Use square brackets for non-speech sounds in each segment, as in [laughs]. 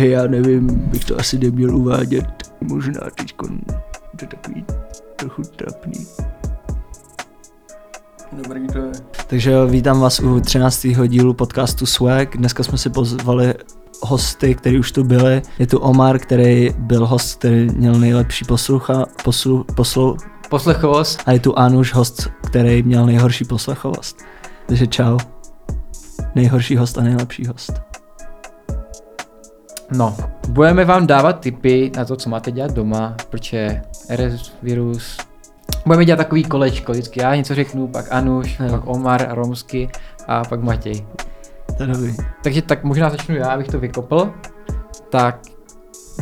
Hej, já nevím, bych to asi neměl uvádět. Možná teď to je takový trochu trapný. Dobrý to je. Takže vítám vás u 13. dílu podcastu Swag. Dneska jsme si pozvali hosty, kteří už tu byli. Je tu Omar, který byl host, který měl nejlepší poslucha, poslu, poslu, Poslechovost. a je tu Anuš, host, který měl nejhorší poslechovost. Takže čau. Nejhorší host a nejlepší host. No, budeme vám dávat tipy na to, co máte dělat doma, protože RS virus. Budeme dělat takový kolečko, vždycky já něco řeknu, pak Anuš, Jo. pak Omar, Romsky a pak Matěj. To dobrý. Takže tak možná začnu já, abych to vykopl. Tak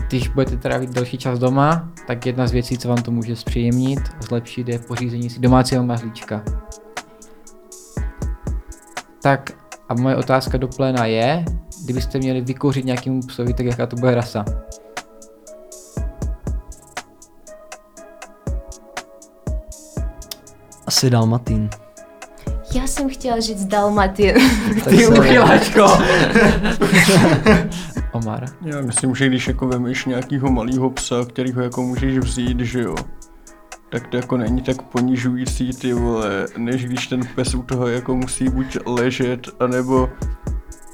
když budete trávit delší čas doma, tak jedna z věcí, co vám to může zpříjemnit, zlepšit, je pořízení si domácího mazlíčka. Tak a moje otázka do pléna je, kdybyste měli vykouřit nějakému psovi, tak jaká to bude rasa? Asi Dalmatín. Já jsem chtěla říct Dalmatin. Se- [laughs] uchyláčko! [laughs] Omar. Já myslím, že když jako vemeš nějakýho malého psa, kterýho jako můžeš vzít, že jo, tak to jako není tak ponižující ty vole, než když ten pes u toho jako musí buď ležet, anebo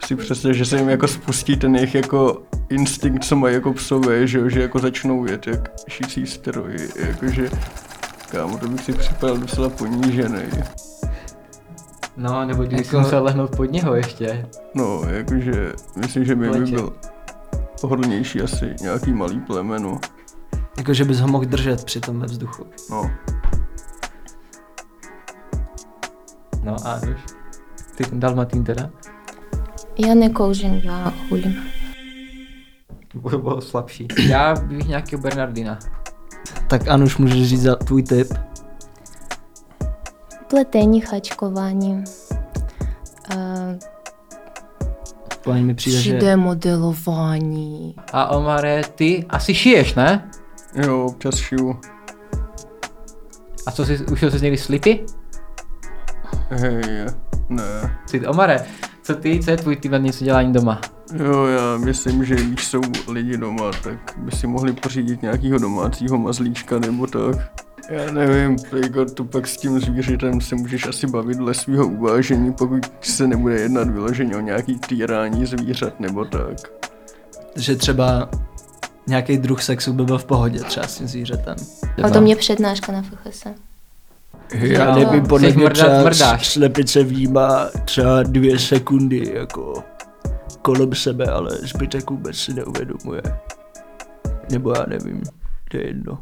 si představ, že se jim jako spustí ten jejich jako instinkt, co mají jako psové, že jo, že jako začnou jet jak šicí stroji, jakože kámo, to bych si připadal docela ponížený. No, nebo kdyby Jako- musel lehnout pod něho ještě. No, jakože myslím, že by mi Leče. byl pohodlnější asi nějaký malý plemeno. Jako, že bys ho mohl držet při tom ve vzduchu. No, No a už. Ty ten Dalmatín teda? Já nekouřím, já hulím. Bylo, bylo slabší. Já bych nějakého Bernardina. Tak Anuš, můžeš říct za tvůj tip? Pletení, hačkování. Uh, mi přijde, že 3D modelování. A Omare, ty asi šiješ, ne? Jo, občas šiju. A co jsi, ušel jsi někdy slipy? Hej, ne. Ty, Omare, co ty, co je tvůj na něco dělání doma? Jo, já myslím, že když jsou lidi doma, tak by si mohli pořídit nějakýho domácího mazlíčka nebo tak. Já nevím, jako to pak s tím zvířetem se můžeš asi bavit dle svého uvážení, pokud se nebude jednat vyloženě o nějaký týrání zvířat nebo tak. že třeba nějaký druh sexu by byl v pohodě třeba s tím zvířetem. A to mě přednáška na FHS. Já No, nevím, podle mě mrdat- třeba mrdáš. slepice vnímá třeba dvě sekundy jako kolem sebe, ale zbytek vůbec si neuvědomuje. Nebo já nevím, to je jedno.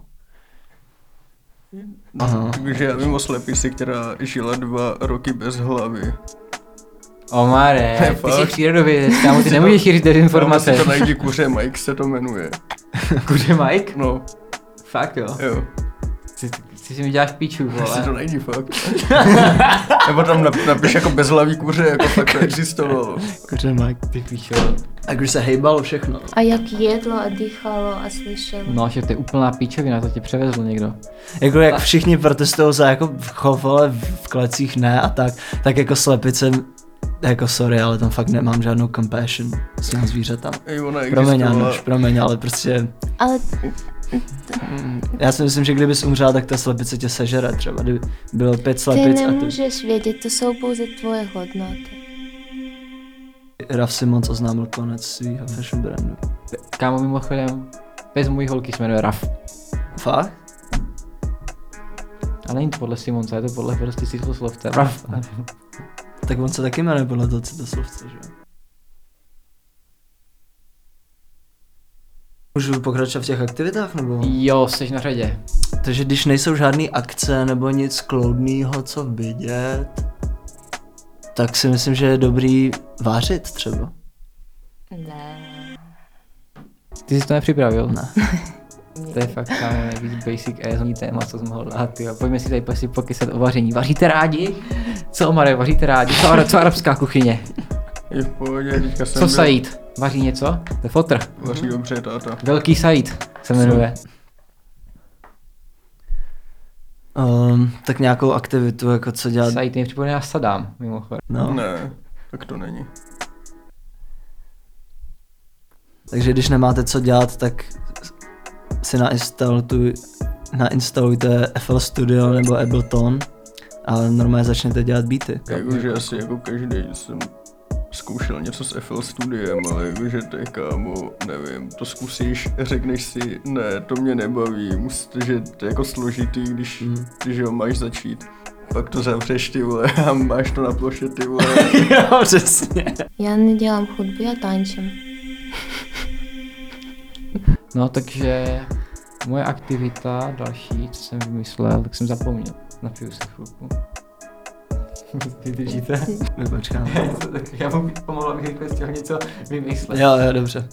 Aha. Takže já vím o slepici, která žila dva roky bez hlavy. Omare, ty jsi přírodovědec, kámo, ty nemůžeš [laughs] šířit dezinformace. Tam si to najdi kuře Mike se to jmenuje. [laughs] Kuře Mike? No, Fakt jo. jo. Ty, ty, ty si mi děláš píču, Si to vole. najdi fakt. [laughs] Nebo tam nap, napiš jako bezhlavý kuře, jako fakt to existovalo. Kuře Mike. Ty píčo. A když se hejbalo všechno. A jak jedlo a dýchalo a slyšelo. No, že to je úplná píčovina, to tě převezl někdo. Jako jak všichni protestují za jako chov, ale v klecích ne a tak, tak jako slepice, jako sorry, ale tam fakt nemám žádnou compassion s. Ej, ona Promiň. Anuš, promiň, ale prostě Ale Já si myslím, že kdybys umřela, tak ta slepice tě sežere třeba. Kdyby bylo pět ty slepic a ty... nemůžeš vědět, to jsou pouze tvoje hodnoty. Raf Simons oznámil konec svého fashion brandu. Kámo, mimochodem, pes mojí holky se jmenuje Raf. Fakt? Ale není to podle Simonca, je to podle prostě citoslovce. Raf. [laughs] Tak on se taky jmenuje podle toho citoslovce, že jo? Můžu pokračovat v těch aktivitách, nebo? Jo, jsi na řadě. Takže když nejsou žádné akce nebo nic kloudného, co vidět, tak si myslím, že je dobrý vářit třeba. Ne. Ty jsi to nepřipravil? Ne. [laughs] To je fakt kámo nejvíc basic ass téma, co jsem mohl dát, tyjo. Pojďme si tady prostě pokysat o vaření. Vaříte rádi? Co Omare, vaříte rádi? Co, co arabská kuchyně? Je v pohodě, teďka jsem Co byl- Said? Vaří něco? To je fotr. Vaří dobře, táta. Velký Said se jmenuje. Um, tak nějakou aktivitu, jako co dělat. Said mě připomíná Saddam, mimochodem. No. Ne, tak to není. Takže když nemáte co dělat, tak si nainstalujte FL Studio nebo Ableton a normálně začnete dělat beaty. Jakože asi jako každý jsem zkoušel něco s FL Studiem, ale jakože to je kámo, nevím, to zkusíš, řekneš si, ne, to mě nebaví, musíte, že to je jako složitý, když, mm. když ho máš začít pak to zavřeš ty vole a máš to na ploše ty vole. [laughs] jo, přesně. Já nedělám hudbu, já tančím. no takže moje aktivita další, co jsem vymyslel, tak jsem zapomněl. Napiju se chvilku. [laughs] Vydržíte? My počkáme. tak [laughs] já mu pomalu, abych rychle chtěl něco vymyslet. Jo, jo, dobře.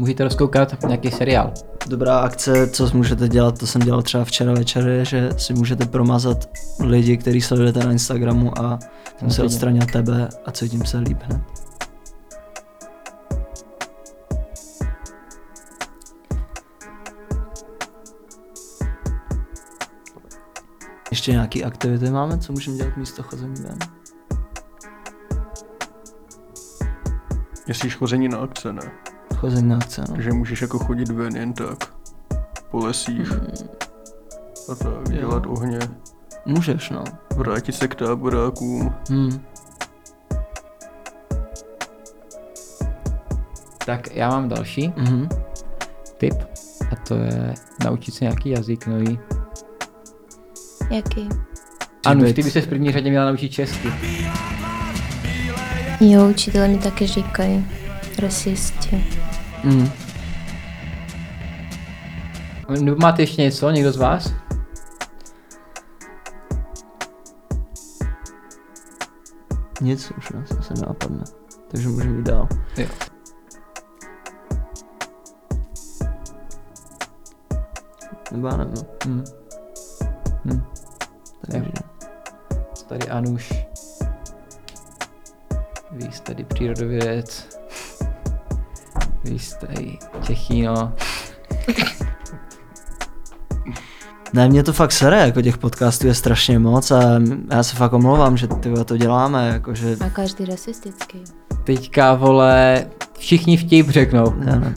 Můžete rozkoukat nějaký seriál. Dobrá akce, co můžete dělat, to jsem dělal třeba včera večer, je, že si můžete promazat lidi, který sledujete na Instagramu a si Úplně. odstranil tebe a cítím se líp hned. Ještě nějaký aktivity máme, co můžeme dělat místo chození ven? Myslíš chození na akce, ne? Chození na akce, no. Takže můžeš jako chodit ven jen tak. Po lesích. A tak, Jo. dělat ohně. Můžeš, no. Vrátit se k táborákům. Hmm. Tak já mám další Mhm. tip a to je naučit se nějaký jazyk nový. Jaký? Ano, ty by se v první řadě měla naučit česky. Jo, učitelé mi taky říkají. Rasisti. Nebo máte ještě něco, někdo z vás? Nic už nás se nenapadne. Takže můžeme jít dál. Jo. Nebo já nevím. no. Hm. Hm. Takže. Tady Anuš. Jste tady přírodovědec. Vy jste tady Čechino. Ne, mě to fakt sere, jako těch podcastů je strašně moc a já se fakt omlouvám, že ty vole, to děláme, jakože... A každý rasistický. Teďka, vole, všichni vtip řeknou. Já ne.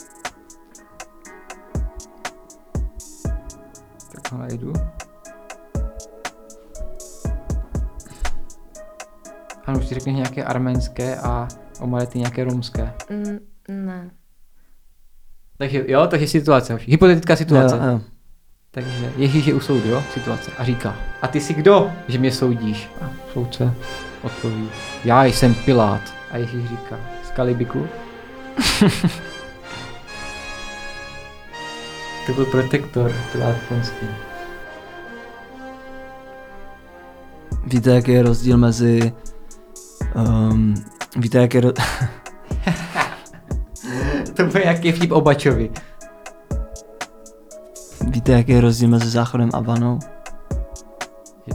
Tak ho najdu. Ano, už ti řekneš nějaké arménské a Omare ty nějaké romské. Mm, ne. Takže jo, takže situace. Hypotetická situace. Jo, jo. Takže Ježíš je u soudu, jo, situace. A říká, a ty jsi kdo, že mě soudíš? A soudce odpoví, já jsem Pilát. A Ježíš říká, z Kalibiku? [laughs] to byl protektor, Pilát Ponský. Víte, jaký je rozdíl mezi... Um, víte, jaký je ro... [laughs] to byl nějaký vtip o Bačovi. Víte, jaký je rozdíl mezi záchodem a vanou?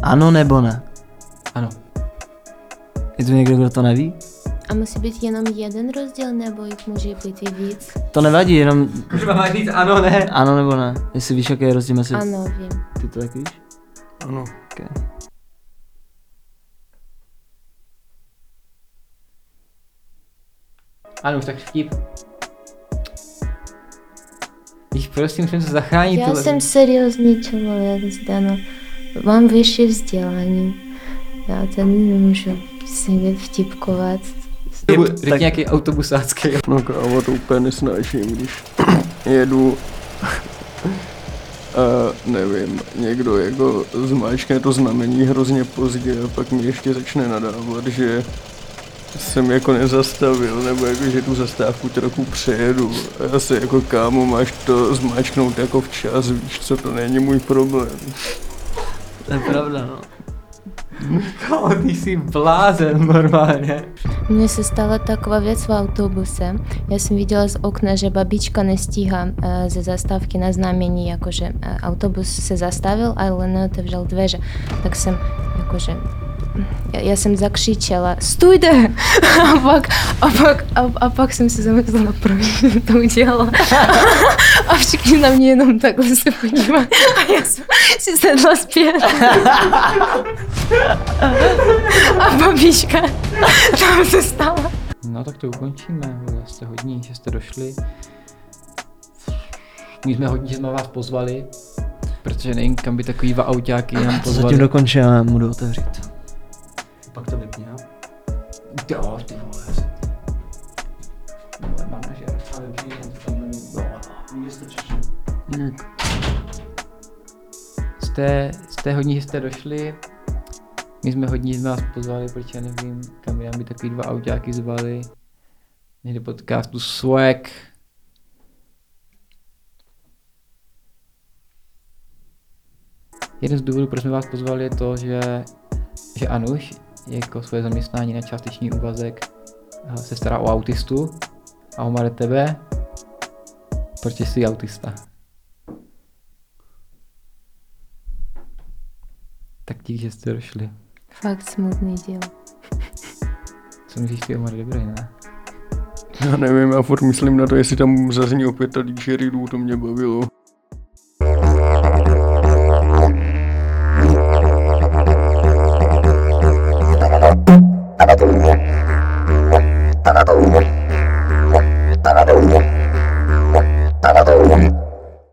Ano nebo ne? Ano. Je tu někdo, kdo to neví? A musí být jenom jeden rozdíl, nebo jich může být i víc? To nevadí, jenom Už mám říct ano, ne? ano nebo ne. Jestli víš, jaký je rozdíl mezi... Ano, vím. Ty to tak víš? Ano. Okay. Ano, už tak vtip. Víš, prosím, musím se zachránit. Já tuhle- jsem seriózní člověk, Zdeno. Mám vyšší vzdělání. Já tady nemůžu si vtipkovat. Nebo Tak- Řekni nějaký autobusácký. No kámo, to úplně nesnáším, když [coughs] jedu [coughs] a nevím, někdo jako zmáčkne to znamení hrozně pozdě a pak mi ještě začne nadávat, že jsem jako nezastavil, nebo jako, že tu zastávku trochu přejedu. A já se jako kámo, máš to zmáčknout jako včas, víš co, to není můj problém. To je pravda, no. Kámo, ty jsi blázen normálně. Mně se stala taková věc v autobuse. Já jsem viděla z okna, že babička nestíhá eh, ze zastávky na znamení, jakože eh, autobus se zastavil, ale neotevřel dveře. Tak jsem jakože já, jsem zakřičela, stůjte! [laughs] A pak, a pak, a, a pak jsem si zamyslela, proč jsem to udělala. [laughs] A všichni na mě jenom takhle se podívali. A já jsem si sedla zpět. [laughs] A babička tam se stala. No tak to ukončíme, jste hodní, že jste došli. My jsme hodní, že jsme vás pozvali, protože nevím, kam by takový dva autáky nám To pozvali. zatím dokončíme, můžu otevřít. Pak to vypni, jo? Jo, ty vole. Vole, manažer. Ale klient, tam Hmm. Jste, jste hodní, že jste došli. My jsme hodní, že jsme vás pozvali, protože já nevím, kam nám by takový dva autáky zvali. Někde podcastu Swag. Jeden z důvodů, proč jsme vás pozvali, je to, že, že Anuš jako své zaměstnání na částečný úvazek se stará o autistu a Omar tebe, protože jsi autista. Tak díky, že jste došli. Fakt smutný díl. Co myslíš ty, Omar, dobrý, ne? Já nevím, já furt myslím na to, jestli tam zazní opět ta didgeridoo, to mě bavilo.